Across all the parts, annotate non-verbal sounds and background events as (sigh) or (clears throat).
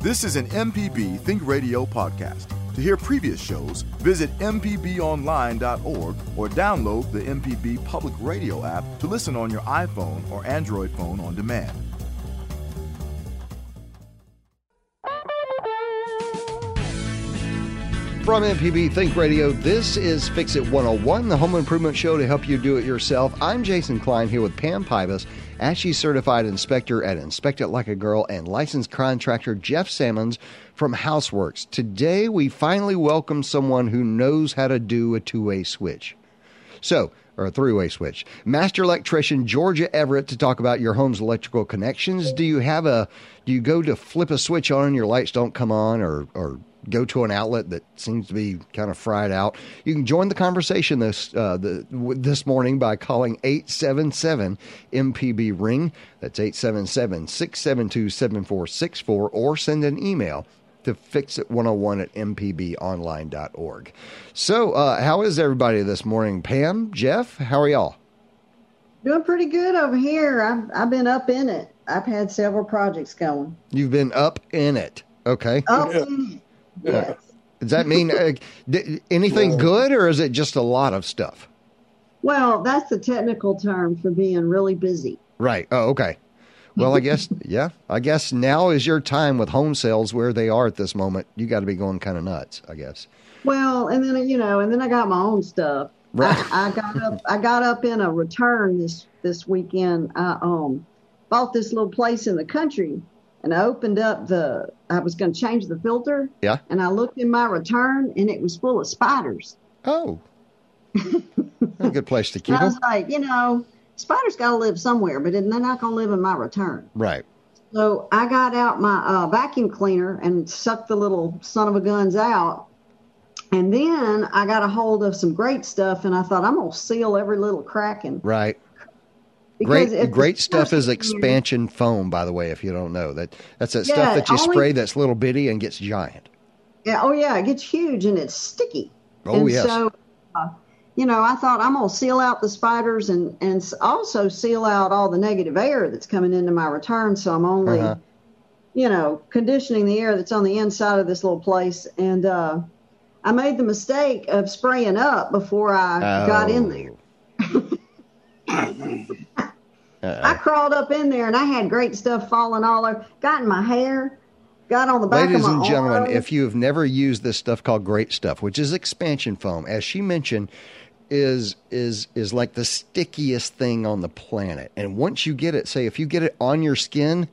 This is an MPB Think Radio podcast. To hear previous shows, visit MPBOnline.org or download the MPB Public Radio app to listen on your iPhone or Android phone on demand. From MPB Think Radio, this is Fix It 101, the home improvement show to help you do it yourself. I'm Jason Klein here with Pam Pybus, ASHI certified inspector at Inspect It Like a Girl, and licensed contractor Jeff Simmons from Houseworks. Today, we finally welcome someone who knows how to do a two way switch. So, or a three way switch. Master electrician Georgia Everett to talk about your home's electrical connections. Do you have a, do you go to flip a switch on and your lights don't come on or, or go to an outlet that seems to be kind of fried out. You can join the conversation this uh, the, this morning by calling 877 MPB ring. That's 877 672 7464 or send an email to fixit101 at mpbonline.org. So, uh, how is everybody this morning? Pam, Jeff, how are y'all? Doing pretty good over here. I've, I've been up in it. I've had several projects going. You've been up in it. Okay. Up in it. Yes. Does that mean uh, anything good or is it just a lot of stuff? Well, that's the technical term for being really busy. Right. Oh, okay. Well, I guess, (laughs) yeah, I guess now is your time with home sales where they are at this moment. You got to be going kind of nuts, I guess. Well, and then, you know, and then I got my own stuff. Right. I, I got up, I got up in a return this, this weekend. I, um, bought this little place in the country and I opened up the, I was going to change the filter. Yeah. And I looked in my return and it was full of spiders. Oh. (laughs) a good place to keep and I was them. like, you know, spiders got to live somewhere, but they're not going to live in my return. Right. So I got out my uh, vacuum cleaner and sucked the little son of a guns out. And then I got a hold of some great stuff, and I thought I'm gonna seal every little crack and Right. Because Great, great stuff is expansion foam. By the way, if you don't know that, that's that Yeah, stuff that you spray that's little bitty and gets giant. Yeah, oh yeah, it gets huge and it's sticky. Oh, and yes. So, uh, you know, I thought I'm gonna seal out the spiders and and also seal out all the negative air that's coming into my return. So I'm only, Uh-huh. you know, conditioning the air that's on the inside of this little place. And uh, I made the mistake of spraying up before I got in there. (laughs) I Uh-oh. crawled up in there and I had great stuff falling all over. Got in my hair, got on the back Ladies of my and gentlemen, if you have never used this stuff called Great Stuff, which is expansion foam, as she mentioned, is is is like the stickiest thing on the planet. And once you get it, say if you get it on your skin,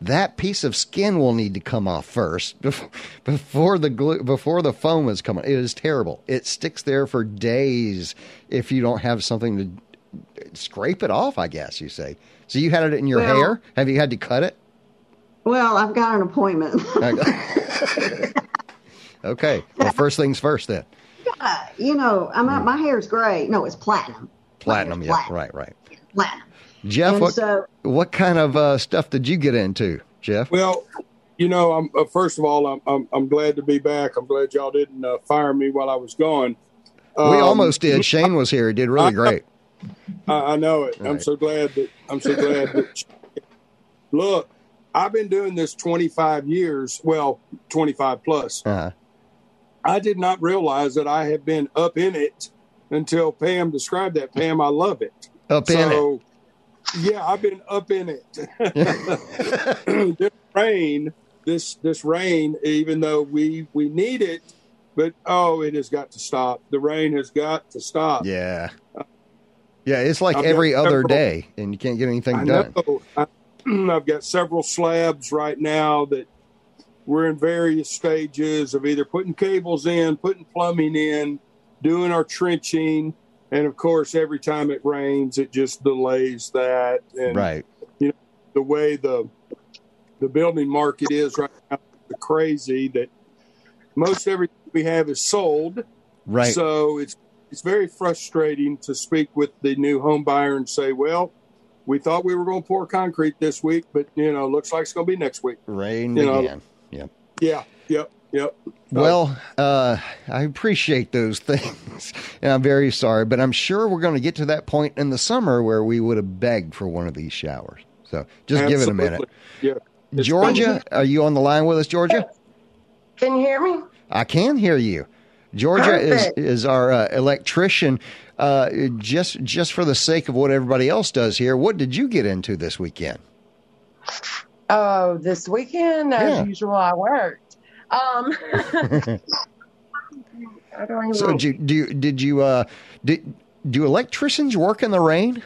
that piece of skin will need to come off first (laughs) before, before the glue before the foam is coming. It is terrible. It sticks there for days if you don't have something to scrape it off. I guess you say. So you had it in your Well- hair. Have you had to cut it? well, I've got an appointment. (laughs) okay. Well, first things first then. you know, I'm not, my hair's gray. No, it's platinum. Platinum, yeah, hair's right, right. Platinum. Jeff, And what so- what kind of uh, stuff did you get into, Jeff? Well, you know, I'm uh, first of all, I'm, I'm I'm glad to be back. I'm glad y'all didn't uh, fire me while I was gone. we Um, almost did. Shane was here. He did really great. I, I know it. I'm Right. so glad that I'm so glad that. (laughs) Look, I've been doing this 25 years. Well, 25 plus. Uh-huh. I did not realize that I had been up in it until Pam described that. Pam, I love it. Up in it. so, yeah, I've been up in it. (laughs) (laughs) this rain, this this rain, even though we we need it, but oh, it has got to stop. The rain has got to stop. Yeah. Yeah, it's like I've every other several- day, and you can't get anything I done. know. I, (clears throat) I've got several slabs right now that we're in various stages of either putting cables in, putting plumbing in, doing our trenching, and of course, every time it rains, it just delays that. And Right. You know the way the the building market is right now, crazy that most everything we have is sold. Right. So it's it's very frustrating to speak with the new home buyer and say, "Well, we thought we were going to pour concrete this week, but you know, looks like it's going to be next week." Rain you know, again. Yep. Yeah, yep, yep. Well, uh, I appreciate those (laughs) things, and I'm very sorry, but I'm sure we're going to get to that point in the summer where we would have begged for one of these showers. So just give it a minute. Absolutely. Yeah. Georgia, are you on the line with us, Georgia? Can you hear me? I can hear you. Georgia is is our uh, electrician. Uh, just just for the sake of what everybody else does here, what did you get into this weekend? Oh, this weekend, as yeah. usual, I worked. Um, (laughs) I don't even so, do you, do you, did you uh, did do electricians work in the rain?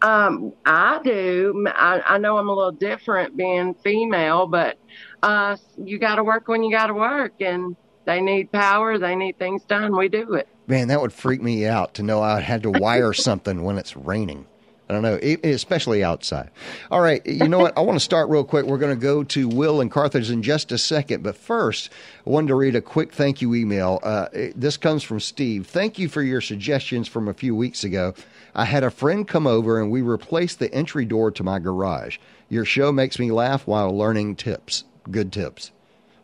Um, I do. I, I know I'm a little different being female, but uh, you got to work when you got to work, and they need power. They need things done. We do it. Man, that would freak me out to know I had to wire (laughs) something when it's raining. I don't know, especially outside. All right, you know what? I want to start real quick. We're going to go to Will and Carthage in just a second, but first, I wanted to read a quick thank you email. Uh, this comes from Steve. Thank you for your suggestions from a few weeks ago. I had a friend come over and we replaced the entry door to my garage. Your show makes me laugh while learning tips. Good tips.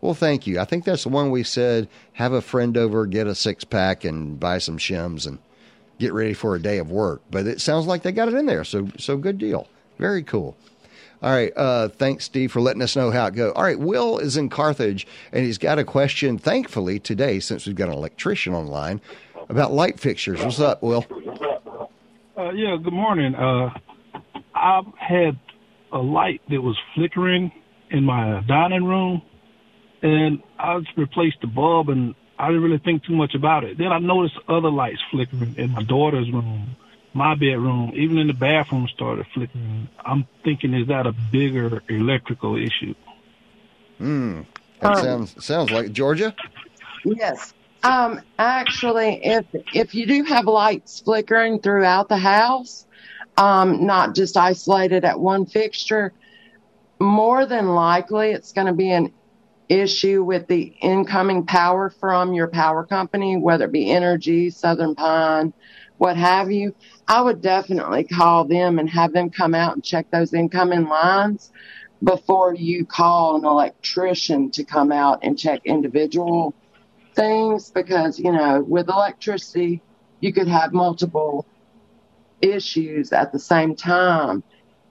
Well, thank you. I think that's the one we said have a friend over, get a six pack, and buy some shims and get ready for a day of work. But it sounds like they got it in there. So, so good deal. Very cool. All right. Uh, thanks, Steve, for letting us know how it goes. All right. Will is in Carthage, and he's got a question, thankfully, today, since we've got an electrician online, about light fixtures. What's up, Will? Uh, yeah, good morning. Uh, I've had a light that was flickering in my dining room, and I replaced the bulb, and I didn't really think too much about it. Then I noticed other lights flickering in my daughter's room, my bedroom, even in the bathroom started flickering. I'm thinking, is that a bigger electrical issue? Hmm. That um, sounds sounds like Georgia. Yes. Um, actually, if if you do have lights flickering throughout the house, um, not just isolated at one fixture, more than likely it's going to be an issue with the incoming power from your power company, whether it be Entergy, Southern Pine, what have you, I would definitely call them and have them come out and check those incoming lines before you call an electrician to come out and check individual things because, you know, with electricity, you could have multiple issues at the same time.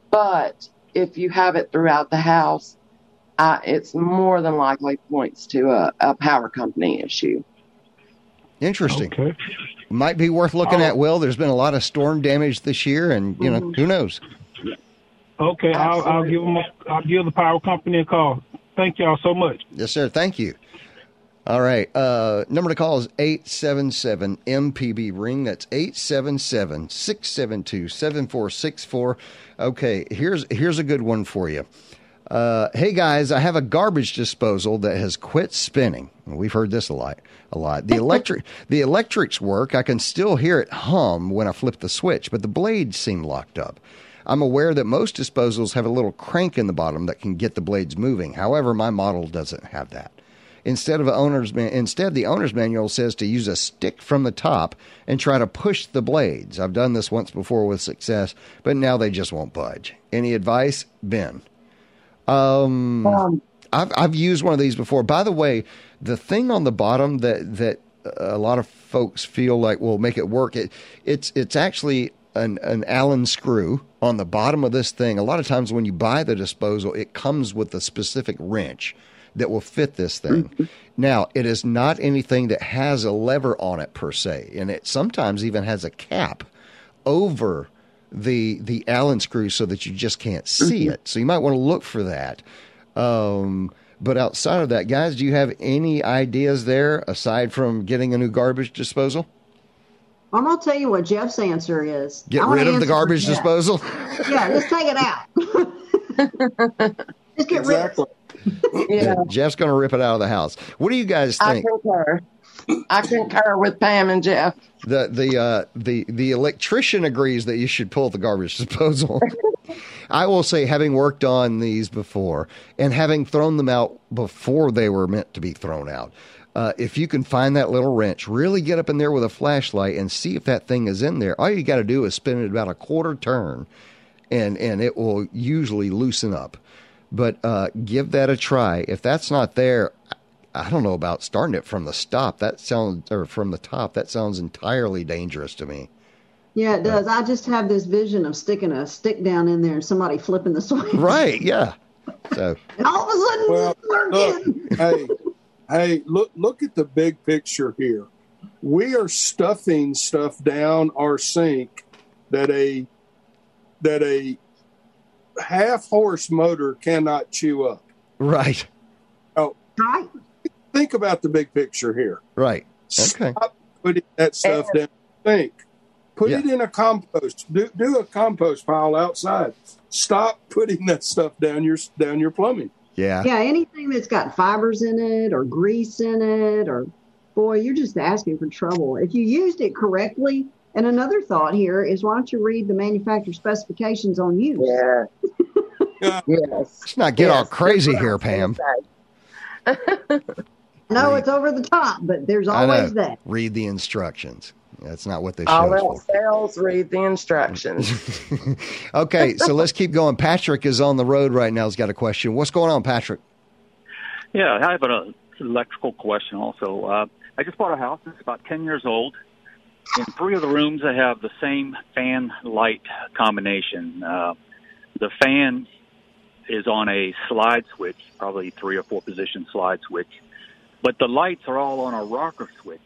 But if you have it throughout the house, uh, it's more than likely points to a, a power company issue. Interesting. Okay. Might be worth looking at. Will there's been a lot of storm damage this year, and you know mm-hmm. who knows. Okay, I'll, I'll, give them. A, I'll give the power company a call. Thank y'all so much. Yes, sir. Thank you. All right. Uh, number to call is 877 MPB ring. That's 877 672 7464. Okay, here's here's a good one for you. Uh, hey guys, I have a garbage disposal that has quit spinning. We've heard this a lot. A lot. The electric, (laughs) the electrics work. I can still hear it hum when I flip the switch, but the blades seem locked up. I'm aware that most disposals have a little crank in the bottom that can get the blades moving. However, my model doesn't have that. Instead of owner's instead the owner's manual says to use a stick from the top and try to push the blades. I've done this once before with success, but now they just won't budge. Any advice, Ben? Um, um, I've I've used one of these before. By the way, the thing on the bottom that that a lot of folks feel like will make it work. It it's it's actually an an Allen screw on the bottom of this thing. A lot of times when you buy the disposal, it comes with a specific wrench that will fit this thing. Mm-hmm. Now, it is not anything that has a lever on it per se, and it sometimes even has a cap over the the Allen screw so that you just can't see mm-hmm. it. So you might want to look for that. Um, but outside of that, guys, do you have any ideas there aside from getting a new garbage disposal? I'm gonna tell you what Jeff's answer is. Get rid of the garbage disposal. yeah, just take it out. (laughs) just get exactly. rid. (laughs) yeah. Jeff's gonna rip it out of the house. What do you guys think? I concur. I concur with Pam and Jeff. The the uh, the the electrician agrees that you should pull the garbage (laughs) disposal. I will say, having worked on these before and having thrown them out before they were meant to be thrown out, uh, if you can find that little wrench, really get up in there with a flashlight and see if that thing is in there. All you got to do is spin it about a quarter turn, and and it will usually loosen up. But uh, give that a try. If that's not there, I don't know about starting it from the stop. That sounds or from the top. That sounds entirely dangerous to me. Yeah, it does. Uh, I just have this vision of sticking a stick down in there and somebody flipping the switch. (laughs) Right. Yeah. So And all of a sudden, Well, we're look, hey, hey, look look at the big picture here. We are stuffing stuff down our sink that a that a half horse motor cannot chew up. right, Oh, right? Think about the big picture here. right. Okay. Stop putting that stuff down the sink. Put Yeah. it in a compost. Do, do a compost pile outside. Stop putting that stuff down your down your plumbing. Yeah. Yeah, anything that's got fibers in it or grease in it, or boy, you're just asking for trouble. If you used it correctly, and another thought here is why don't you read the manufacturer specifications on use? Yeah. Yeah. (laughs) yes. Let's not get all crazy here, what I was Pam. (laughs) gonna say. No, Read. it's over the top, but there's always that. Read the instructions. That's not what they this All show's else fails, read the instructions. (laughs) okay, so let's keep going. Patrick is on the road right now. He's got a question. What's going on, Patrick? Yeah, I have an electrical question also. Uh, I just bought a house. It's about 10 years old. In three of the rooms, I have the same fan light combination. Uh, the fan is on a slide switch, probably three or four position slide switch, but the lights are all on a rocker switch,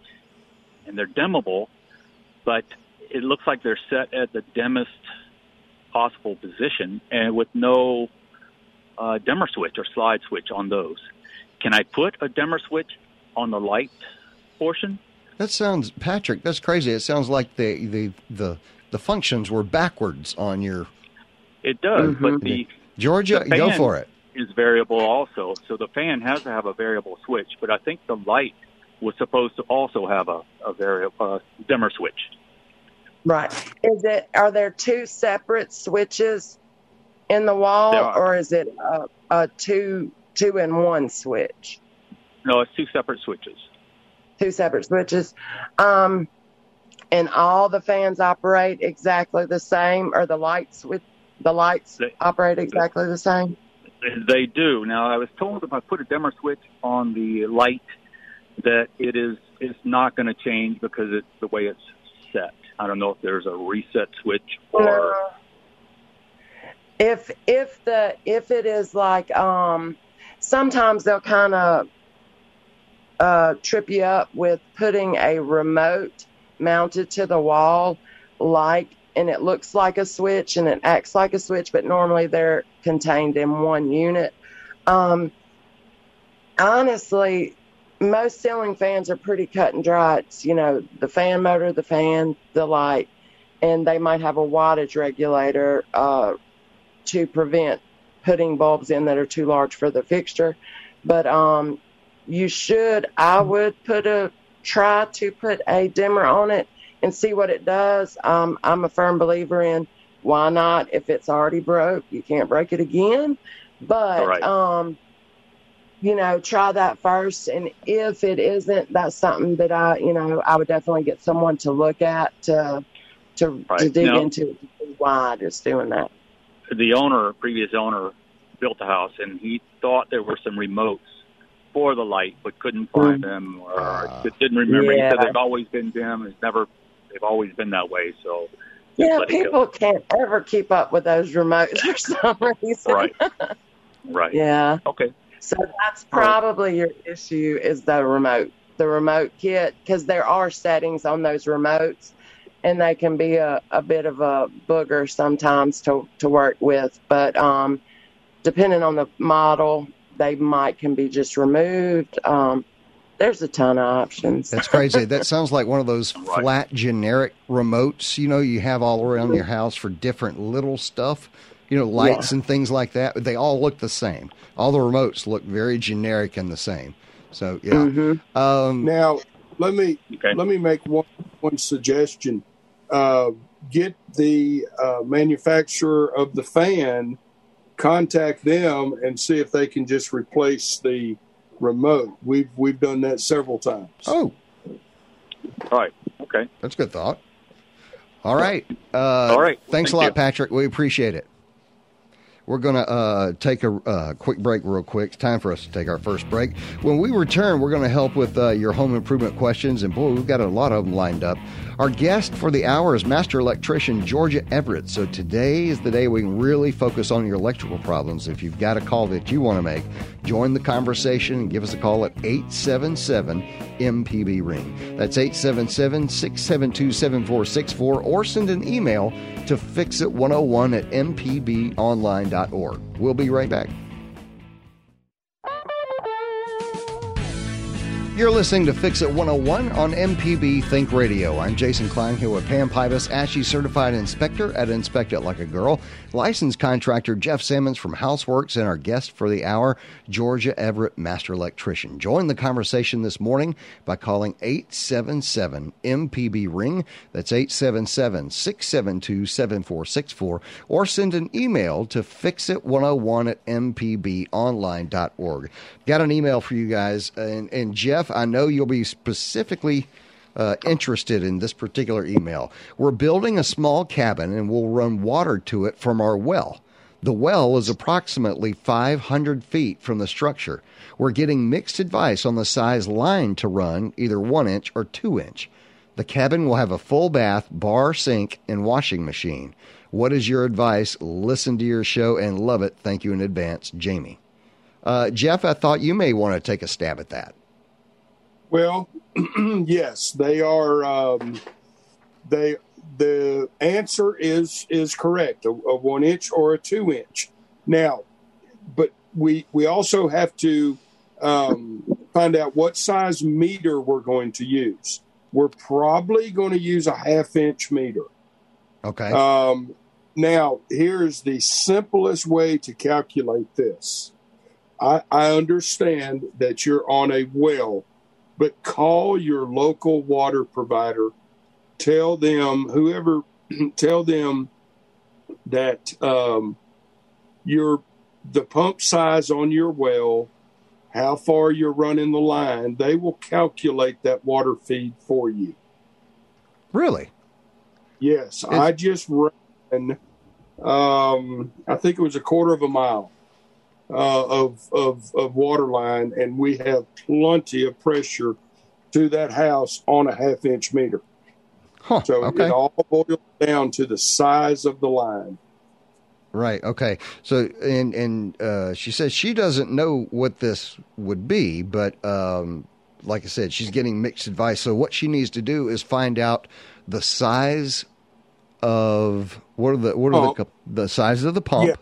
and they're dimmable, but it looks like they're set at the dimmest possible position and with no uh, dimmer switch or slide switch on those. Can I put a dimmer switch on the light portion? That sounds, Patrick. That's crazy. It sounds like the the the the functions were backwards on your It does, Mhm. but the Georgia. The Go for it. Is variable also. So the fan has to have a variable switch, but I think the light was supposed to also have a, a variable uh, dimmer switch. right. Is it? Are there two separate switches in the wall, or is it a, a two two in one switch? No, it's two separate switches. Two separate switches. Um, and all the fans operate exactly the same, or the lights with the lights They- operate exactly the same. They do. Now, I was told if I put a dimmer switch on the light, that it is it's not going to change because it's the way it's set. I don't know if there's a reset switch or If if the if it is like um sometimes they'll kind of uh trip you up with putting a remote mounted to the wall like and it looks like a switch and it acts like a switch but normally they're contained in one unit. Um honestly most ceiling fans are pretty cut and dry. It's, you know, the fan motor, the fan, the light, and they might have a wattage regulator uh, to prevent putting bulbs in that are too large for the fixture. But um, you should, I would put a try to put a dimmer on it and see what it does. Um, I'm a firm believer in why not if it's already broke, you can't break it again. But Right. um, you know, try that first. And if it isn't, that's something that I, you know, I would definitely get someone to look at to to, to dig Now- into it, to see why it's doing that. the owner, previous owner, built the house, and he thought there were some remotes for the light, but couldn't find them, or just didn't remember. He said they've always been dim. It's never. They've always been that way. So Yeah, let it go. people can't ever keep up with those remotes (laughs) for some reason. Right. Right. Yeah. Okay. So that's probably your issue is the remote, the remote kit, because there are settings on those remotes, and they can be a, a bit of a booger sometimes to to work with. But um, depending on the model, they might can be just removed. Um, there's a ton of options. That's crazy. (laughs) that sounds like one of those Right. flat generic remotes, you know, you have all around your house for different little stuff, you know, lights and things like that. They all look the same. All the remotes look very generic and the same. So, yeah. Mhm. Um, Now, let me Okay. let me make one one suggestion. Uh, get the uh, manufacturer of the fan, contact them, and see if they can just replace the remote. We've we've done that several times. oh, All right. Okay. that's a good thought. All right. Uh, All right. Thanks Thank a lot, you. Patrick. We appreciate it. We're going to uh, take a uh, quick break, real quick. It's time for us to take our first break. When we return, we're going to help with uh, your home improvement questions, and boy, we've got a lot of them lined up. Our guest for the hour is master electrician Georgia Everett. So today is the day we can really focus on your electrical problems. If you've got a call that you want to make, join the conversation and give us a call at 877 MPB Ring. That's 877 672 7464 or send an email to fixit101 at We'll be right back. You're listening to Fix It 101 on MPB Think Radio. I'm Jason Klein here with Pam Pybus, ASHI certified inspector at Inspect It Like a Girl, licensed contractor Jeff Simmons from Houseworks, and our guest for the hour, Georgia Everett, master electrician. Join the conversation this morning by calling 877 MPB Ring. That's 877 672 7464, or send an email to fixit101 at mpbonline.org. Got an email for you guys, and, and Jeff, I know you'll be specifically uh, interested in this particular email. We're building a small cabin and we'll run water to it from our well. The well is approximately 500 feet from the structure. We're getting mixed advice on the size line to run, either 1 inch or 2 inch. The cabin will have a full bath, bar, sink, and washing machine. What is your advice? Listen to your show and love it. Thank you in advance, Jamie. Uh, Jeff, I thought you may want to take a stab at that. Well, (clears throat) yes, they are. Um, they the answer is is correct. A, a, one inch or a two inch. Now, but we we also have to um, find out what size meter we're going to use. We're probably going to use a half inch meter. Okay. Um, now, here's the simplest way to calculate this. I, I understand that you're on a well, but call your local water provider. Tell them, whoever, (clears throat) tell them that um, your the pump size on your well, how far you're running the line. They will calculate that water feed for you. Really? Yes, I just ran. Um, I think it was a quarter of a mile uh, of, of, of water line, and we have plenty of pressure to that house on a half inch meter. Huh, so okay. it all boils down to the size of the line. Right. Okay. So, and and uh, she says she doesn't know what this would be, but um, like I said, she's getting mixed advice. So, what she needs to do is find out the size of what are the what are the the size of the pump. Yeah.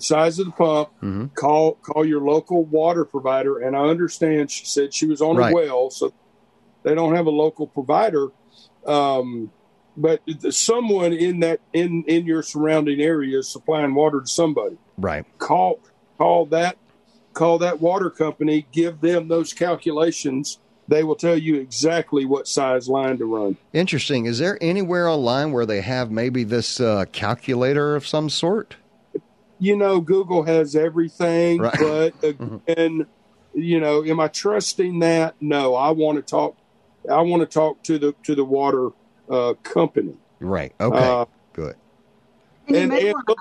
Size of the pump. Mm-hmm. Call call your local water provider. And I understand she said she was on Right. a well, so they don't have a local provider. Um, but someone in that in in your surrounding area is supplying water to somebody. Right. Call call that call that water company. Give them those calculations. They will tell you exactly what size line to run. Interesting. Is there anywhere online where they have maybe this uh, calculator of some sort? You know, Google has everything, Right. but (laughs) again, you know, am I trusting that? No, I want to talk. I want to talk to the to the water uh, company. Right. Okay. Uh, Good. And And- and look-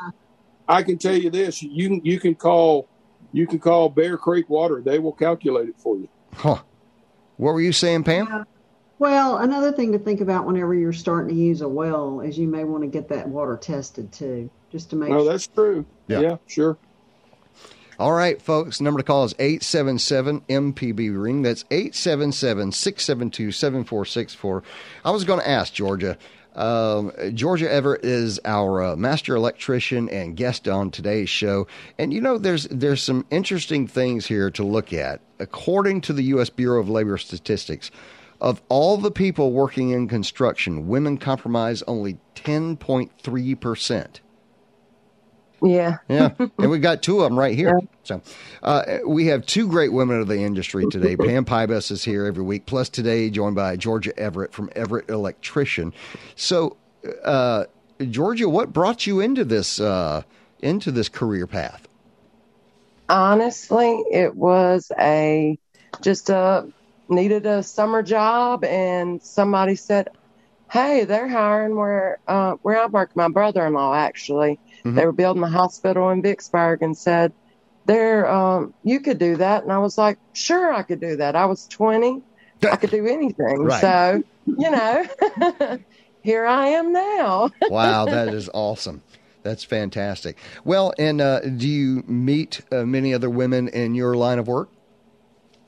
I can tell you this: you you can call you can call Bear Creek Water. They will calculate it for you. Huh. What were you saying, Pam? Yeah. Well, another thing to think about whenever you're starting to use a well is you may want to get that water tested too, just to make No, sure. that's true. Yeah. Yeah, sure. All right, folks. Number to call is 877 MPB Ring. That's 877 672 7464. I was going to ask Georgia. Um, Georgia Everett is our uh, master electrician and guest on today's show. And you know, there's there's some interesting things here to look at. According to the U.S. Bureau of Labor Statistics, of all the people working in construction, women comprise only 10.3 percent. Yeah. Yeah, (laughs) and we've got two of them right here. So uh, we have two great women of the industry today. (laughs) Pam Pybus is here every week, plus today joined by Georgia Everett from Everett Electrician. So, uh, Georgia, what brought you into this uh, into this career path? Honestly, it was a just a needed a summer job, and somebody said, hey, they're hiring where uh, where I work. My brother-in-law actually, mm-hmm. they were building a hospital in Vicksburg, and said, "There, um, you could do that." And I was like, "Sure, I could do that." I was twenty, I could do anything. Right. So, you know, (laughs) here I am now. (laughs) wow, that is awesome. That's fantastic. Well, and uh, do you meet uh, many other women in your line of work?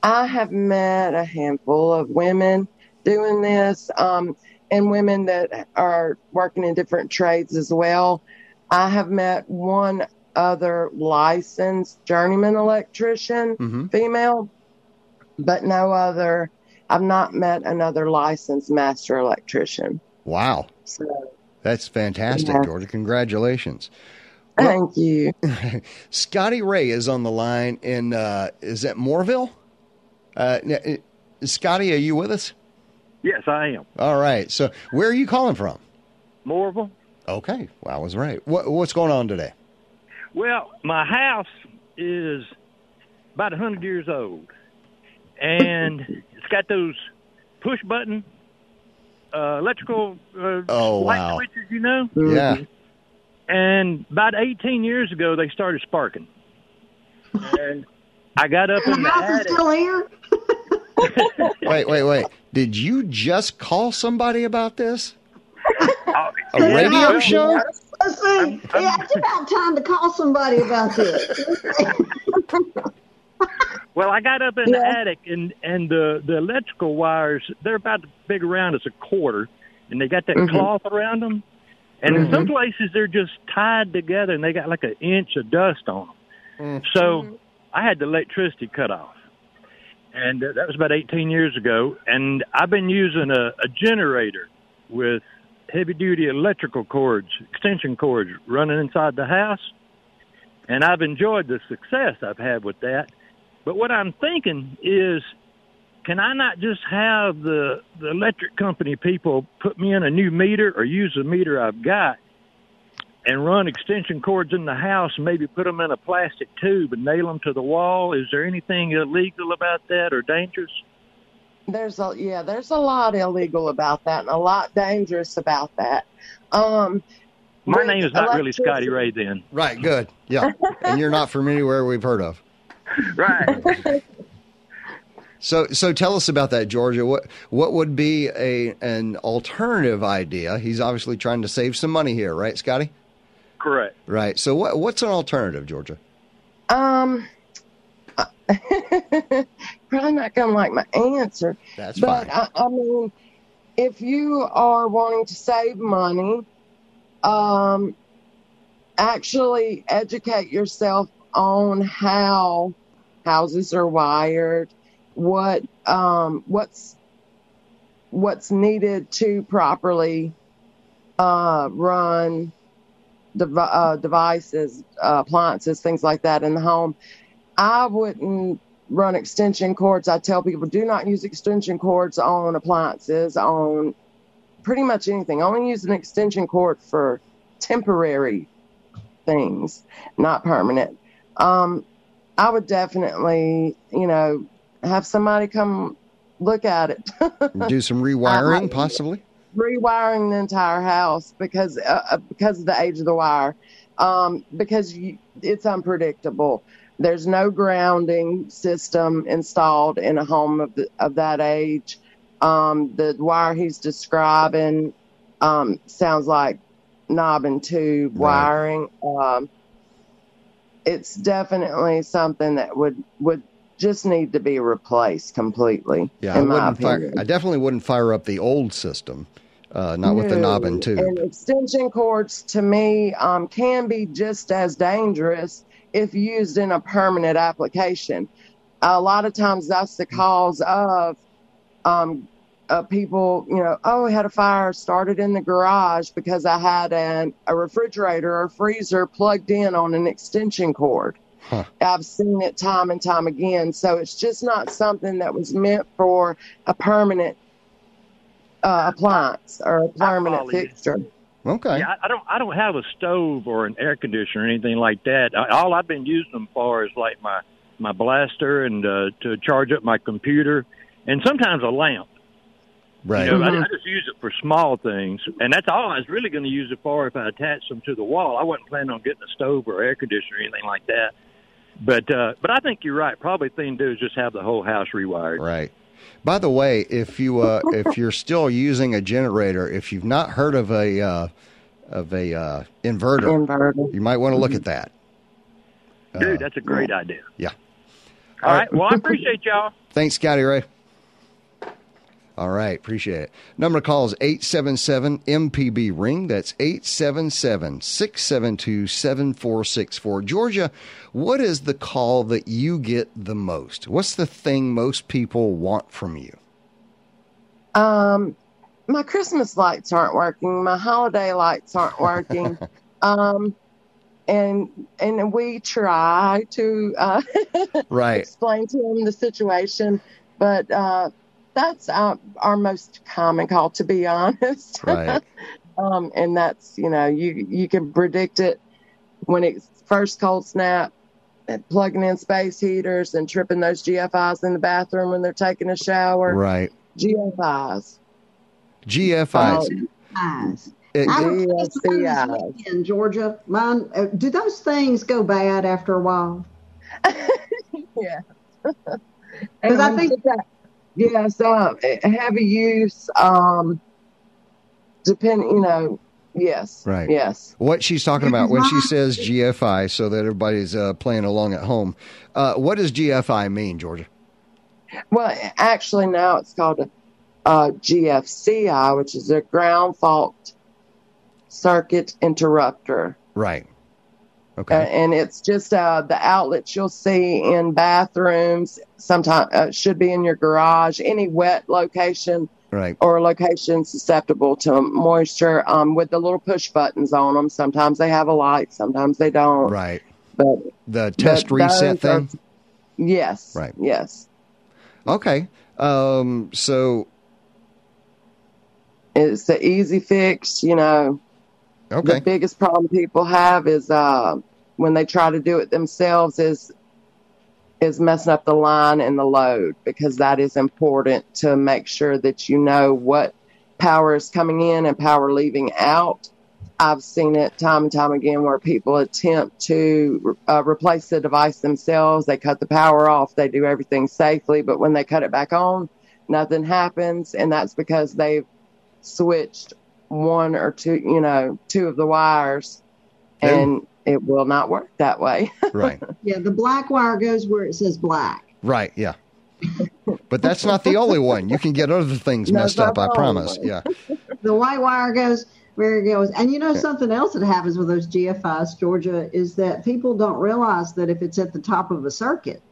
I have met a handful of women doing this. Um, and women that are working in different trades as well. I have met one other licensed journeyman electrician, mm-hmm. female, but no other. I've not met another licensed master electrician. Wow. So, That's fantastic, yeah. Georgia. Congratulations. Thank you. (laughs) Scotty Ray is on the line in, uh, is that Mooreville? Uh, Scotty, are you with us? Yes, I am. All right. So, where are you calling from? Mooreville. Okay. Well, I was right. What, what's going on today? Well, my house is about a 100 years old, and (laughs) it's got those push button uh, electrical uh, oh, light wow. switches, you know? Yeah. And about 18 years ago, they started sparking. And I got up in the, the house attic. is still here? Wait, wait, wait. Did you just call somebody about this? A radio yeah, show? Listen, yeah, it's about time to call somebody about this. (laughs) well, I got up in yeah. the attic, and and the the electrical wires they're about as big around as a quarter, and they got that mm-hmm. cloth around them. And mm-hmm. in some places they're just tied together, and they got like an inch of dust on them. Mm-hmm. So I had the electricity cut off and uh, that was about 18 years ago. And I've been using a, a generator with heavy duty electrical cords, extension cords running inside the house. And I've enjoyed the success I've had with that. But what I'm thinking is, can I not just have the, the electric company people put me in a new meter or use the meter I've got and run extension cords in the house and maybe put them in a plastic tube and nail them to the wall? Is there anything illegal about that or dangerous? There's a yeah, there's a lot illegal about that and a lot dangerous about that. Um, My name is not really Scotty Ray then. Right, good. Yeah. and you're not from anywhere we've heard of. (laughs) Right. So, so tell us about that, Georgia. What what would be a an alternative idea? He's obviously trying to save some money here, right, Scotty? Correct. Right. So what what's an alternative, Georgia? Um, (laughs) probably not gonna like my answer. That's but fine. I, I mean, if you are wanting to save money, um, actually educate yourself on how houses are wired, what um, what's what's needed to properly uh, run dev- uh, devices, uh, appliances, things like that in the home. I wouldn't run extension cords. I tell people do not use extension cords on appliances, on pretty much anything. Only use an extension cord for temporary things, not permanent. Um, I would definitely, you know, have somebody come look at it. (laughs) Do some rewiring, possibly rewiring the entire house because uh, uh, because of the age of the wire, um, because you, it's unpredictable. There's no grounding system installed in a home of the, of that age. Um, the wire he's describing um, sounds like knob and tube right. wiring. Um, it's definitely something that would would just need to be replaced completely. Yeah, I wouldn't fire, I definitely wouldn't fire up the old system uh, not with the knob and tube. And extension cords, to me, um, can be just as dangerous if used in a permanent application. A lot of times, that's the cause of um, uh, people, you know, oh, we had a fire started in the garage because I had an, a refrigerator or freezer plugged in on an extension cord. Huh. I've seen it time and time again. So it's just not something that was meant for a permanent uh, appliance or a permanent fixture. Okay. Yeah, I, I don't. I don't have a stove or an air conditioner or anything like that. I, all I've been using them for is like my my blaster and uh, to charge up my computer, and sometimes a lamp. Right. You know, Mhm. I, I just use it for small things, and that's all I was really going to use it for if I attached them to the wall. I wasn't planning on getting a stove or air conditioner or anything like that. But uh, but I think you're right. Probably the thing to do is just have the whole house rewired. Right. By the way, if you uh, (laughs) if you're still using a generator, if you've not heard of a uh, of a uh, inverter, Inverter. you might want to look at that. Dude, Uh, that's a great idea. yeah. All right. Well, I appreciate y'all. Thanks, Scotty Ray. All right, appreciate it. Number to call is 877 MPB Ring. That's 877 672 7464. Georgia, what is the call that you get the most? What's the thing most people want from you? Um, my Christmas lights aren't working. My holiday lights aren't working. (laughs) um, and and we try to uh, (laughs) Right. explain to them the situation, but uh, that's our, our most common call, to be honest. Right. (laughs) um, and that's you know you you can predict it when it's first cold snap. Plugging in space heaters and tripping those GFIs in the bathroom when they're taking a shower. Right. GFIs. GFIs. Eyes. It- I Yes, replaced the mine eyes. Georgia. Mine. Uh, do those things go bad after a while? (laughs) yeah. Because I think- that, yes, uh, heavy use, um, depend, you know, yes. Right. Yes. what she's talking about when she says GFI, so that everybody's uh, playing along at home. Uh, what does GFI mean, Georgia? Well, actually, now it's called a, uh GFCI, which is a ground fault circuit interrupter. Right. Uh, and it's just uh, the outlets you'll see in bathrooms, sometimes uh, should be in your garage, any wet location right. or location susceptible to moisture um, with the little push buttons on them. Sometimes they have a light, sometimes they don't. Right. But The test but reset those are- thing. yes. Right. Yes. Okay. Um, so It's the easy fix. You know, okay. the biggest problem people have is uh, when they try to do it themselves is is messing up the line and the load because that is important to make sure that you know what power is coming in and power leaving out. I've seen it time and time again where people attempt to uh, replace the device themselves. They cut the power off, they do everything safely, but when they cut it back on, nothing happens. And that's because they've switched one or two, you know, two of the wires Yeah. and it will not work that way. (laughs) right. Yeah, the black wire goes where it says black. Right. Yeah. But that's not the only one. You can get other things No, messed up. I promise. only Yeah. (laughs) The white wire goes where it goes. And you know something else that happens with those GFIs, Georgia, is that people don't realize that if it's at the top of a circuit,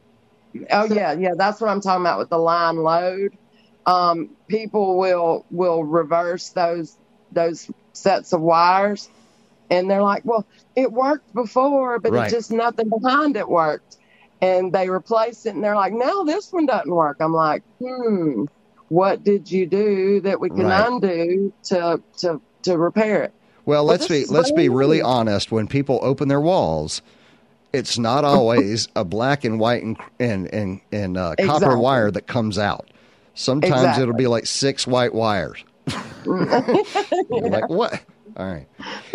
Oh So- yeah, yeah, that's what I'm talking about with the line load. Um, people will will reverse those those sets of wires, and they're like, "Well, it worked before, but Right. it just nothing behind it worked." And they replace it, and they're like, "Now this one doesn't work." I'm like, "Hmm, what did you do that we can Right. undo to to to repair it?" Well, let's be let's be really honest. When people open their walls, it's not (laughs) always a black and white and and and, and uh, copper wire that comes out. Sometimes Exactly. it'll be like six white wires. (laughs) (laughs) You're like what? All right.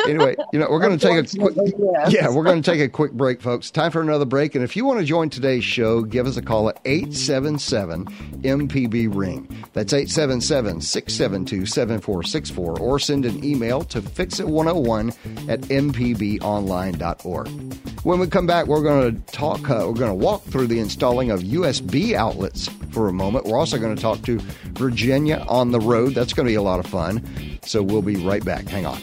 Anyway, you know we're going to take a quick. Yes. Yeah, we're going to take a quick break, folks. Time for another break. And if you want to join today's show, give us a call at 877 MPB Ring. That's 877 672 7464. Or send an email to fixit101 at mpbonline.org. When we come back, we're going to talk, uh, we're going to walk through the installing of USB outlets for a moment. We're also going to talk to Virginia on the road. That's going to be a lot of fun. So we'll be right back. Hang on.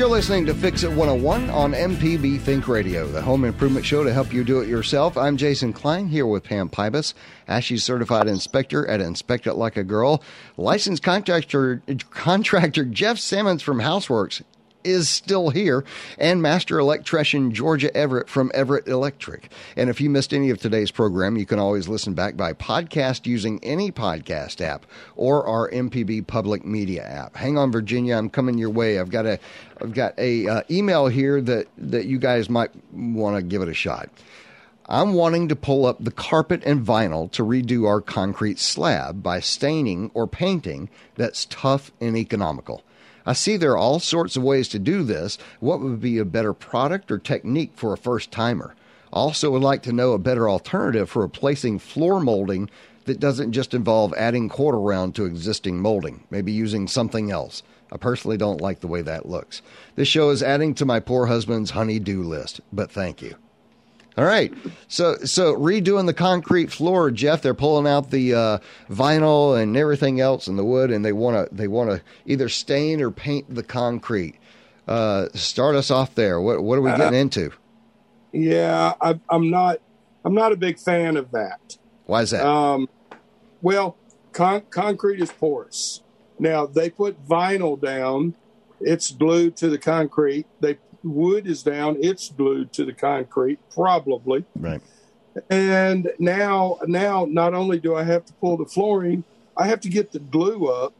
You're listening to Fix It 101 on MPB Think Radio, the home improvement show to help you do it yourself. I'm Jason Klein here with Pam Pybus, ASHI certified inspector at Inspect It Like a Girl. Licensed contractor, contractor Jeff Simmons from Houseworks is still here, and master electrician Georgia Everett from Everett Electric. And if you missed any of today's program, you can always listen back by podcast using any podcast app or our MPB Public Media app. Hang on, Virginia, I'm coming your way. I've got a, I've got a uh, email here that that you guys might want to give it a shot. I'm wanting to pull up the carpet and vinyl to redo our concrete slab by staining or painting that's tough and economical. I see there are all sorts of ways to do this. What would be a better product or technique for a first timer? Also, would like to know a better alternative for replacing floor molding that doesn't just involve adding quarter round to existing molding, maybe using something else. I personally don't like the way that looks. This show is adding to my poor husband's honey-do list, but thank you. All right, so so redoing the concrete floor, Jeff. They're pulling out the uh, vinyl and everything else and the wood, and they want to they want to either stain or paint the concrete. Uh, start us off there. What what are we getting uh, into? Yeah, I, I'm not I'm not a big fan of that. Why is that? Um, well, con- concrete is porous. Now they put vinyl down; it's glued to the concrete. They wood is down; it's glued to the concrete, probably. Right. And now, now, not only do I have to pull the flooring, I have to get the glue up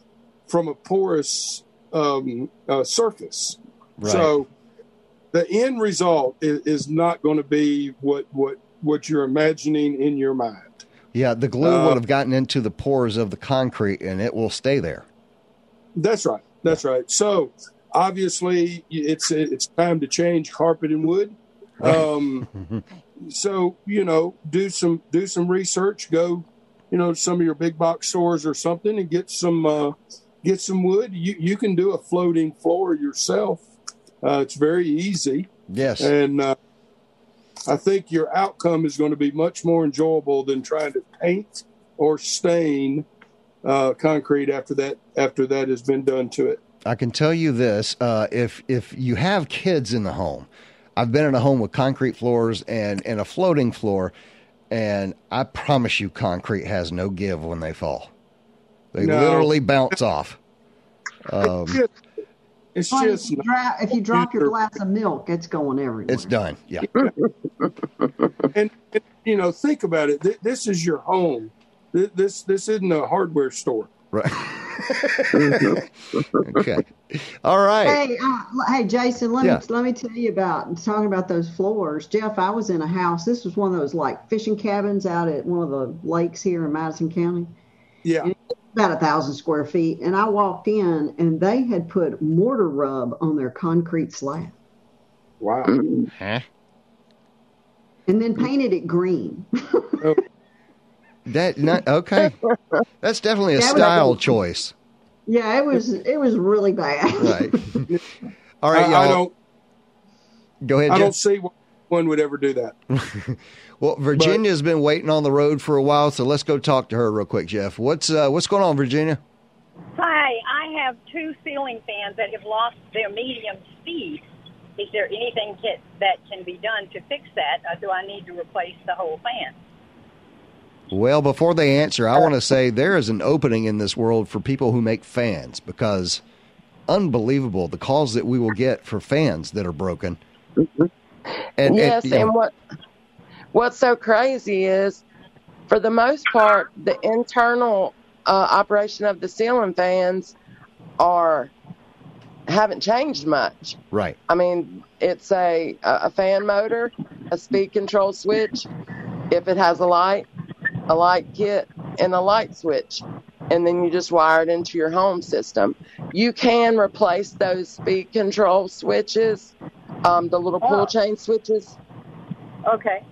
from a porous um, uh, surface. Right. So the end result is, is not going to be what what what you're imagining in your mind. Yeah, the glue uh, would have gotten into the pores of the concrete and it will stay there. That's right. That's right. So obviously, it's it's time to change carpet and wood. Um, (laughs) so you know, do some do some research. Go, you know, some of your big box stores or something, and get some uh, get some wood. You you can do a floating floor yourself. Uh, it's very easy. Yes, and uh, I think your outcome is going to be much more enjoyable than trying to paint or stain uh, concrete after that after that has been done to it. I can tell you this: uh, if if you have kids in the home, I've been in a home with concrete floors and and a floating floor, and I promise you, concrete has no give when they fall. They no. literally bounce off. Um, it's just if you, dra- if you drop your glass of milk, it's going everywhere. It's done. Yeah. (laughs) and, and, you know, think about it. This is your home. This this isn't a hardware store. Right. (laughs) okay. All right. Hey, uh, hey, Jason. Let yeah. me let me tell you about talking about those floors, Jeff. I was in a house. This was one of those like fishing cabins out at one of the lakes here in Madison County. Yeah about a thousand square feet, and I walked in, and they had put mortar rub on their concrete slab. Wow. Huh? And then painted it green. oh. (laughs) That not okay. That's definitely a (laughs) style choice. Yeah, it was. It was really bad. Right. (laughs) All right, I, y'all. I don't. Go ahead. I Jeff. don't see why one would ever do that. (laughs) Well, Virginia's but, been waiting on the road for a while, so let's go talk to her real quick, Jeff. What's uh, what's going on, Virginia? Hi, I have two ceiling fans that have lost their medium speed. Is there anything that can be done to fix that, or do I need to replace the whole fan? Well, before they answer, I want to say there is an opening in this world for people who make fans because unbelievable the calls that we will get for fans that are broken. And, yes, and, and what what's so crazy is, for the most part, the internal uh, operation of the ceiling fans are haven't changed much. Right. I mean, it's a a fan motor, a speed control switch, if it has a light, a light kit, and a light switch, and then you just wire it into your home system. You can replace those speed control switches, um, the little pull oh. chain switches. Okay.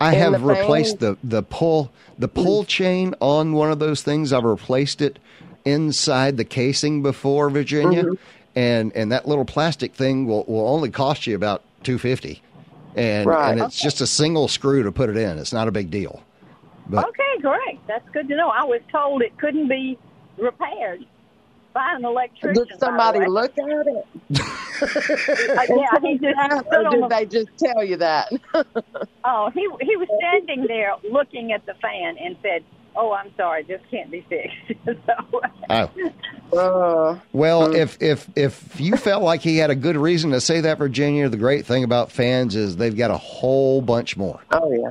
I have the replaced the the pull the pull chain on one of those things. I've replaced it inside the casing before Virginia, mm-hmm. and and that little plastic thing will will only cost you about two fifty, and right. and it's okay. just a single screw to put it in. It's not a big deal. But, okay, great. That's good to know. I was told it couldn't be repaired by an electrician. Did somebody look at it? uh, yeah, he (laughs) just or did they just tell you that? (laughs) oh, he he was standing there looking at the fan and said, "Oh, I'm sorry, this can't be fixed." (laughs) so, oh. Uh, well, if if if you felt like he had a good reason to say that, Virginia, the great thing about fans is they've got a whole bunch more. Oh yeah.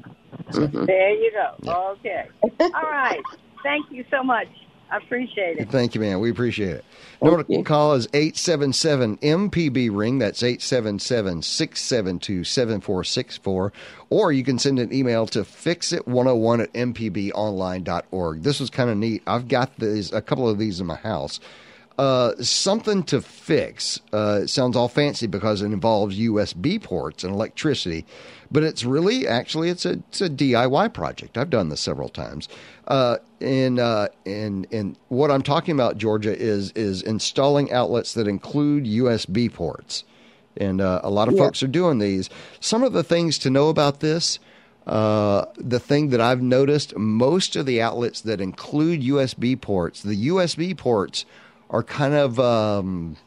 So, mm-hmm. There you go. Yeah. Okay. All right. Thank you so much. I appreciate it. Thank you, man. We appreciate it. Number to call is 877 MPB Ring. That's 877 672 7464. Or you can send an email to fixit101 at mpbonline.org. This was kind of neat. I've got these, a couple of these in my house. Uh, something to fix. Uh, it sounds all fancy because it involves USB ports and electricity, but it's really actually it's a it's a DIY project. I've done this several times. Uh, and uh, and and what I'm talking about, Georgia, is is installing outlets that include USB ports, and uh, a lot of Yeah. folks are doing these. Some of the things to know about this. Uh, the thing that I've noticed, most of the outlets that include USB ports, the USB ports are kind of um,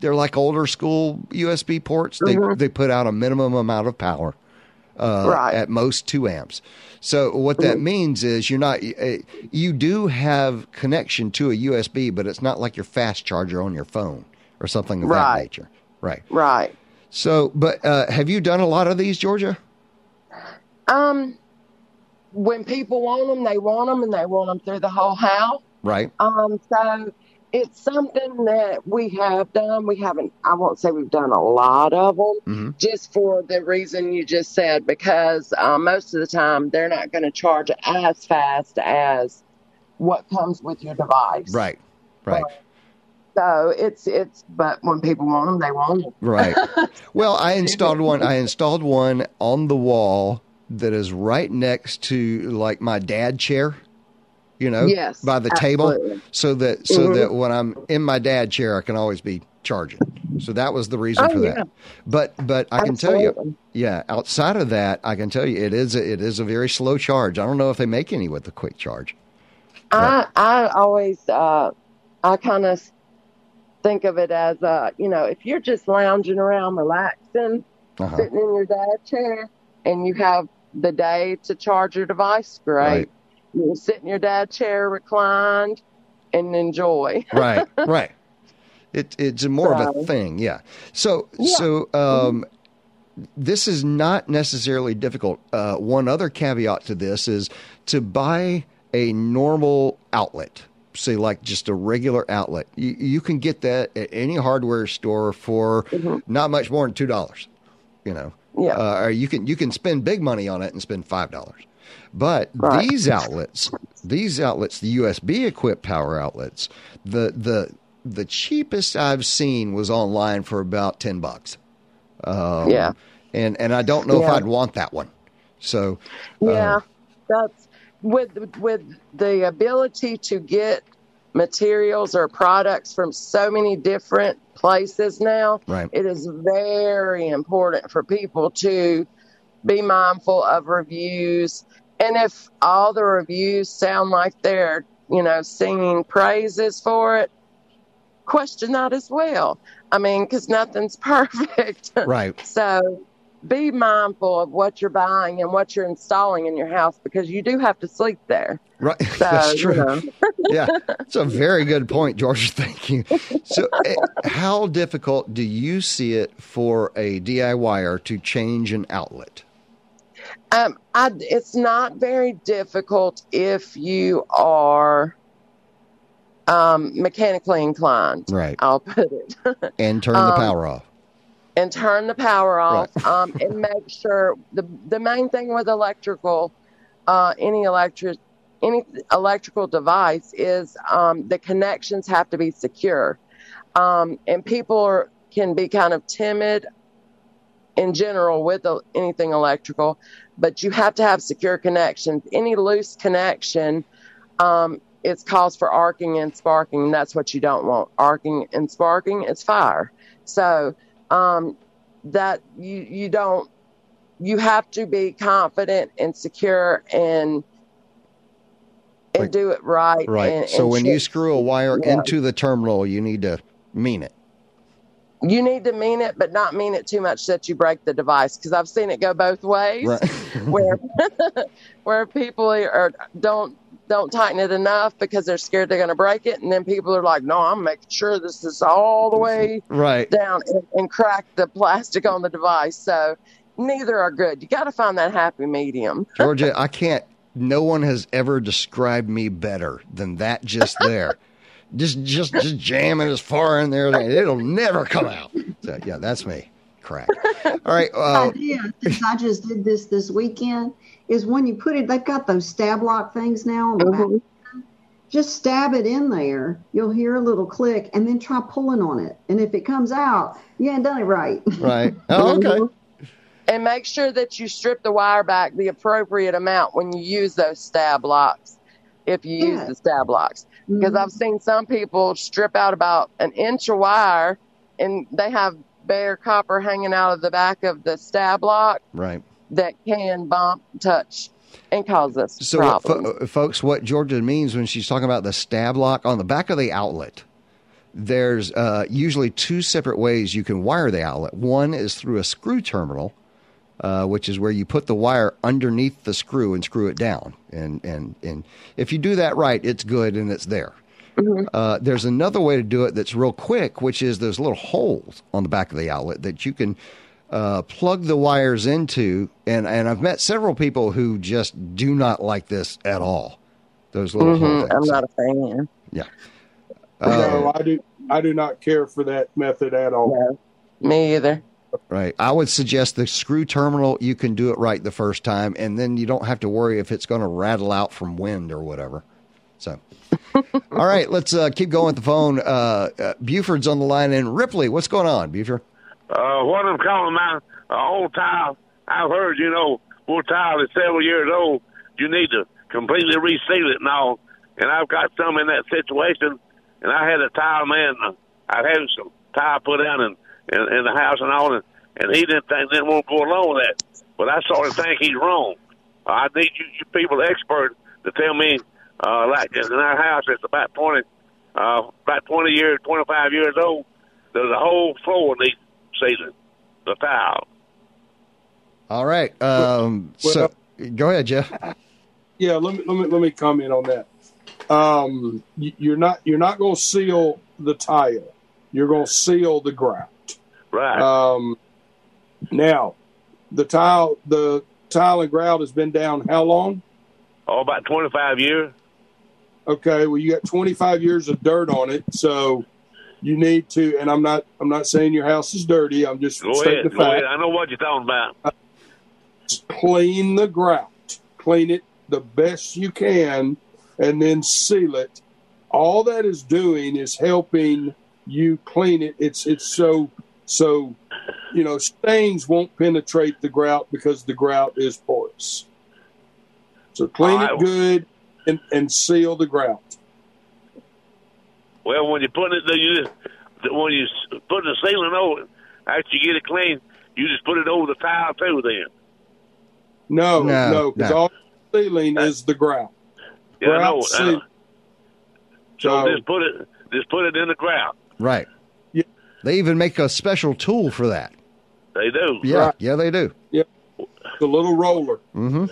they're like older school USB ports. They they put out a minimum amount of power, uh, Right. at most two amps. So what that means is you're not uh, you do have connection to a USB, but it's not like your fast charger on your phone or something of that nature. Right. Right. So, but uh, have you done a lot of these, Georgia? Um, when people want them, they want them, and they want them through the whole house. Right. Um, so it's something that we have done. We haven't. I won't say we've done a lot of them, Mhm. just for the reason you just said, because uh, most of the time they're not going to charge as fast as what comes with your device. Right. Right. So it's it's. But when people want them, they want them. Right. (laughs) Well, I installed one. I installed one on the wall that is right next to like my dad chair. You know, Yes, by the table, so that so Mhm. that when I'm in my dad chair, I can always be charging. So that was the reason Oh, for yeah. that. But but I can tell you, yeah. Outside of that, I can tell you it is a, it is a very slow charge. I don't know if they make any with the quick charge. I I always uh I kind of think of it as uh you know if you're just lounging around relaxing, Uh-huh. sitting in your dad chair, and you have the day to charge your device, great. Right. You can sit in your dad chair reclined and enjoy. (laughs) right, right. It, it's more of a thing, yeah. So, Yeah. so um, this is not necessarily difficult. Uh, one other caveat to this is to buy a normal outlet, say like just a regular outlet. You, you can get that at any hardware store for not much more than two dollars. You know, Yeah. uh, or you can you can spend big money on it and spend five dollars. But Right. these outlets, these outlets, the USB equipped power outlets, the the the cheapest I've seen was online for about ten bucks. Um, Yeah. and and I don't know if I'd want that one. So uh, Yeah, that's with with the ability to get materials or products from so many different places now. Right. It is very important for people to be mindful of reviews, and if all the reviews sound like they're you know singing praises for it, question that as well. I mean, because nothing's (laughs) perfect. right, So be mindful of what you're buying and what you're installing in your house because you do have to sleep there. right, (laughs) So, that's you true. know. (laughs) yeah, that's a very good point, George. Thank you. So, eh, how difficult do you see it for a DIYer to change an outlet? Um, I, it's not very difficult if you are um, mechanically inclined. Right. I'll put it. (laughs) And turn the Um, power off. and turn the power off Right. um, and (laughs) make sure the the main thing with electrical uh, any electric any electrical device is um, the connections have to be secure um, and people are, can be kind of timid in general with anything electrical but you have to have secure connections any loose connection um, it's cause for arcing and sparking and that's what you don't want arcing and sparking is fire so um, that you you don't you have to be confident and secure and and Like- do it right. Right. And, so and when you screw a wire Yeah. into the terminal, you need to mean it. You need to mean it, but not mean it too much that you break the device. Because I've seen it go both ways, Right. (laughs) where (laughs) where people are don't don't tighten it enough because they're scared they're going to break it, and then people are like, "No, I'm making sure this is all the way Right. down and, and crack the plastic on the device." So neither are good. You got to find that happy medium. Georgia, I can't no one has ever described me better than that just there. (laughs) just just just jamming as far in there as it'll never come out. So yeah, that's me. Crack. All right. Uh, idea, since I just did this this weekend, is when you put it. They've got those stab lock things now on the back. Just stab it in there. You'll hear a little click, and then try pulling on it. And if it comes out, you ain't done it right. right. (laughs) Oh, okay. And make sure that you strip the wire back the appropriate amount when you use those stab locks, if you use the stab locks. Because Mhm. I've seen some people strip out about an inch of wire and they have bare copper hanging out of the back of the stab lock Right. that can bump, touch, and cause us So, what, problems. fo- folks, what Georgia means when she's talking about the stab lock on the back of the outlet, there's uh, usually two separate ways you can wire the outlet. One is through a screw terminal, uh, which is where you put the wire underneath the screw and screw it down. And and and if you do that right, it's good and it's there. Uh, there's another way to do it that's real quick, which is those little holes on the back of the outlet that you can uh, plug the wires into. And, and I've met several people who just do not like this at all. Those little hole Mhm, I'm not a fan. Yeah. no, I do. I do not care for that method at all. Me either. Right. I would suggest the screw terminal, you can do it right the first time, and then you don't have to worry if it's going to rattle out from wind or whatever. So, (laughs) all right, let's uh, keep going with the phone. Uh, uh, Buford's on the line, and Ripley, what's going on, Buford? Uh, what I'm calling my old tile, I've heard, you know, old tile is several years old. You need to completely reseal it and all. And I've got some in that situation, and I had a tile man. I had some tile put down in, in, in the house and all, and, and he didn't think didn't want to go along with that. But I sort of think he's wrong. Uh, I need you, you people, expert, to tell me, uh, like in our house, it's about twenty, uh, about twenty years, twenty five years old. There's a whole floor needs sealing, the tile. All right. Um, so, go ahead, Jeff. (laughs) Yeah, let me let me let me comment on that. Um, you, you're not you're not going to seal the tile. You're going to seal the grout. Right. Um, now, the tile the tile and grout has been down how long? Oh, about twenty five years. Okay, well you got 25 years of dirt on it, so you need to. And I'm not I'm not saying your house is dirty. I'm just Go stating ahead, the go fact. ahead. I know what you're talking about. clean the grout, clean it the best you can, and then seal it. All that is doing is helping you clean it. It's it's so so you know stains won't penetrate the grout because the grout is porous. So clean All it good and, and seal the grout. Well, when you put it, you just when you put the sealing over, it, after you get it clean, you just put it over the tile too. Then. No, No, no, because no. all sealing uh, is the grout. Yeah, Grout I know. Uh, seal- So So- just put it, just put it in the ground. Right. Yeah. They even make a special tool for that. They do. Yeah. Right. Yeah, they do. Yeah, The little roller. Mm-hmm.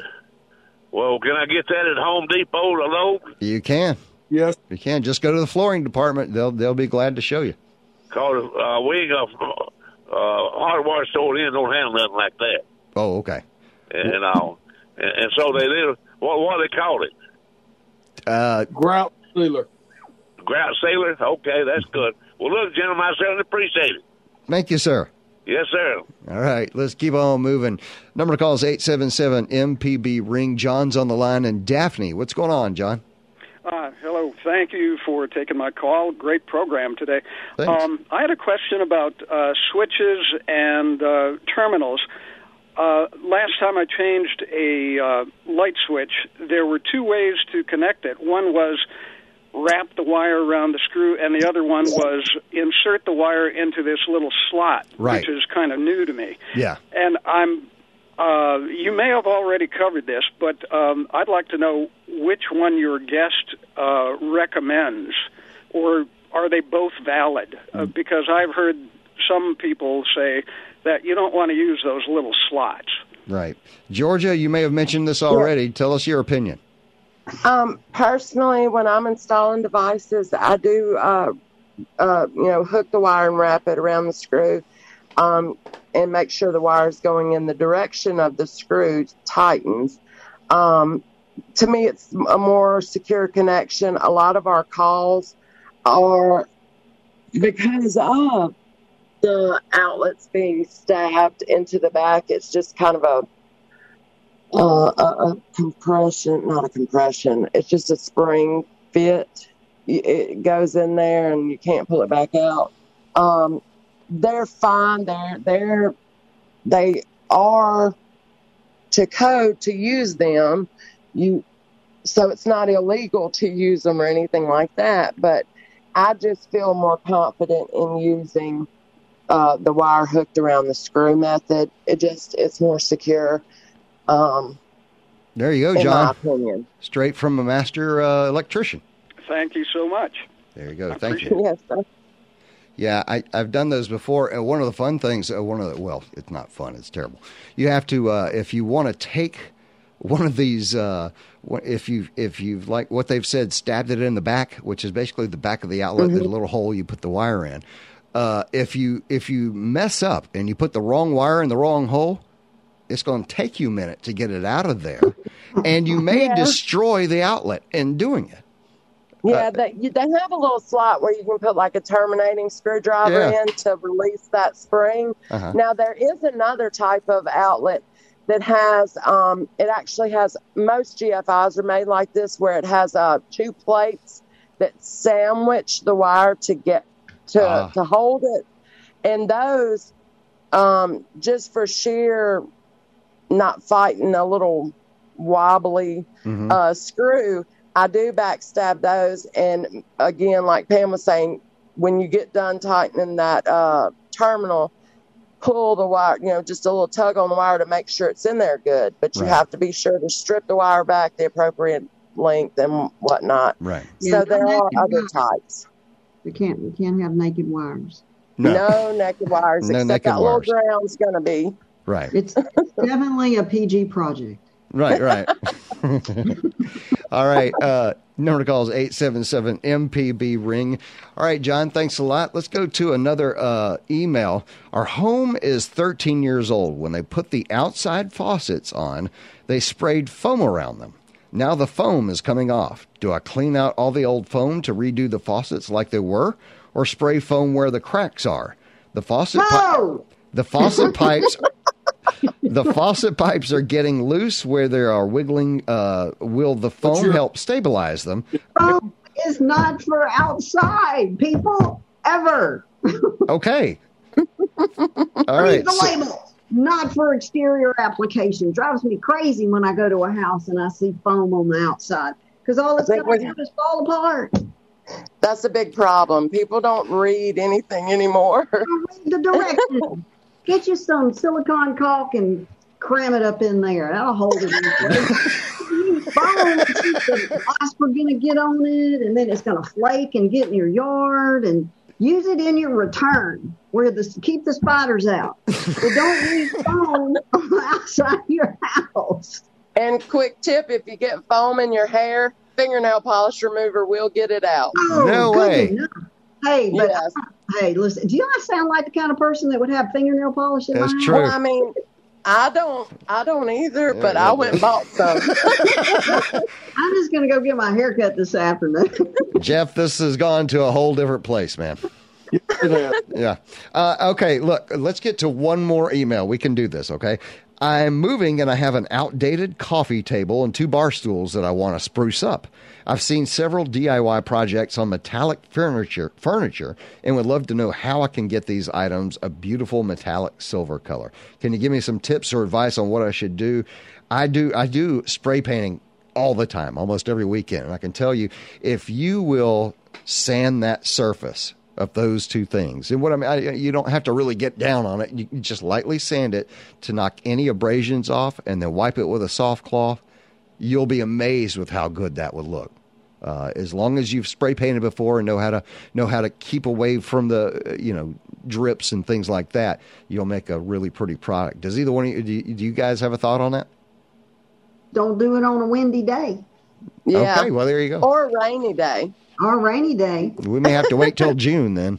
Well, can I get that at Home Depot or Lowe's? You can. Yes. You can. Just go to the flooring department. They'll they'll be glad to show you. Cause uh, we ain't got uh, hardware store in don't have nothing like that, Oh, okay. and, and all. And, and so they live. What what they call it? Uh, Grout sealer. Grout sealer. Okay, that's good. Well, look, gentlemen, I certainly appreciate it. thank you, sir. Yes, sir. All right, let's keep on moving. Number to call is 877 MPB Ring. John's on the line, and Daphne. What's going on, John? Uh, hello. Thank you for taking my call. Great program today. Thanks. Um, I had a question about uh, switches and uh, terminals. Uh, last time I changed a uh, light switch, there were two ways to connect it. One was wrap the wire around the screw, and the other one was insert the wire into this little slot, Right. which is kind of new to me. Yeah. And I'm, uh, you may have already covered this, but um, I'd like to know which one your guest uh, recommends, or are they both valid? Uh, because I've heard some people say that you don't want to use those little slots. Right. Georgia, you may have mentioned this already. Tell us your opinion. Um, personally, when I'm installing devices, I do, uh, uh, you know, hook the wire and wrap it around the screw, um, and make sure the wire is going in the direction of the screw tightens. Um, to me, it's a more secure connection. A lot of our calls are because of the outlets being stabbed into the back. It's just kind of a, uh, a, a compression, not a compression. It's just a spring fit. It goes in there and you can't pull it back out. Um, they're fine. They're they're they are to code to use them. You so it's not illegal to use them or anything like that. But I just feel more confident in using uh, the wire hooked around the screw method. It just it's more secure. Um, there you go, in John. my opinion. Straight from a master uh, electrician. Thank you so much. There you go. Thank you. Yes, sir. Yeah, I, I've done those before, and one of the fun things, uh, one of the well, it's not fun; it's terrible. You have to, uh, if you want to take one of these, uh, if you if you've like what they've said, stabbed it in the back, which is basically the back of the outlet, the little hole you put the wire in. Uh, if you if you mess up and you put the wrong wire in the wrong hole, it's going to take you a minute to get it out of there, and you may Yeah. destroy the outlet in doing it. Yeah, they they have a little slot where you can put like a terminating screwdriver Yeah. in to release that spring. Uh-huh. Now there is another type of outlet that has um, it actually has most GFIs are made like this where it has uh, two plates that sandwich the wire to get to Ah. to hold it, and those um, just for sheer not fighting a little wobbly Mhm. uh, screw, I do backstab those. And again, like Pam was saying, when you get done tightening that uh, terminal, pull the wire, you know, just a little tug on the wire to make sure it's in there good. But you Right. have to be sure to strip the wire back the appropriate length and whatnot. Right. So Yeah, there are other wires. types. We can't we can't have naked wires. No, naked wires, No except naked that wires. little ground's going to be. Right. It's definitely a PG project. Right, right. (laughs) All right. Uh, number to call is 877 MPB ring. All right, John, thanks a lot. Let's go to another uh, email. Our home is 13 years old. When they put the outside faucets on, they sprayed foam around them. Now the foam is coming off. Do I clean out all the old foam to redo the faucets like they were, or spray foam where the cracks are? The faucet pi- No! the faucet pipes (laughs) the faucet pipes are getting loose where they are wiggling. Uh, will the foam your- help stabilize them? Foam is not for outside people ever. Okay. (laughs) All Read right. the so- label. Not for exterior application. Drives me crazy when I go to a house and I see foam on the outside because all it's going to do is fall apart. That's a big problem. People don't read anything anymore. Read the directions. (laughs) Get you some silicon caulk and cram it up in there. That'll hold it in place. You foam, the wasp are going to get on it, and then it's going to flake and get in your yard. And use it in your return where the keep the spiders out. But don't use (laughs) foam outside your house. And quick tip: if you get foam in your hair, fingernail polish remover will get it out. Oh, No good way. enough. Hey, but Yes. hey, listen. Do you not sound like the kind of person that would have fingernail polish in That's my true. Well, I mean, I don't, I don't either, but Yeah, I went and bought some. (laughs) I'm just gonna go get my haircut this afternoon. (laughs) Jeff, this has gone to a whole different place, man. Yeah. Uh, okay, look, let's get to one more email. We can do this, okay? I'm moving and I have an outdated coffee table and two bar stools that I want to spruce up. I've seen several DIY projects on metallic furniture furniture and would love to know how I can get these items a beautiful metallic silver color. Can you give me some tips or advice on what I should do? I do I do spray painting all the time, almost every weekend. And I can tell you, if you will sand that surface of those two things, and what I mean, I, you don't have to really get down on it. You can just lightly sand it to knock any abrasions off, and then wipe it with a soft cloth. You'll be amazed with how good that would look. Uh, as long as you've spray painted before and know how to know how to keep away from the uh, you know drips and things like that, you'll make a really pretty product. Does either one of you do, you do you guys have a thought on that? Don't do it on a windy day Yeah, Okay, well there you go. or a rainy day. A rainy day. We may have to wait till (laughs) June then.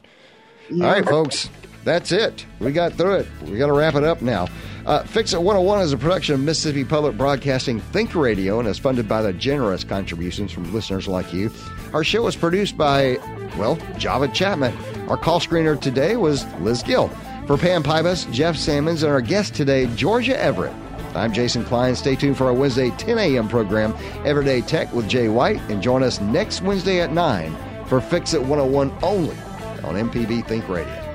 Yeah. All right, folks, that's it. We got through it. We got to wrap it up now. Uh, Fix It 101 is a production of Mississippi Public Broadcasting Think Radio and is funded by the generous contributions from listeners like you. Our show was produced by, well, Java Chapman. Our call screener today was Liz Gill. For Pam Pybus, Jeff Simmons, and our guest today, Georgia Everett. I'm Jason Klein. Stay tuned for our Wednesday 10 a.m. program, Everyday Tech with Jay White, and join us next Wednesday at 9 for Fix It 101 only on MPB Think Radio.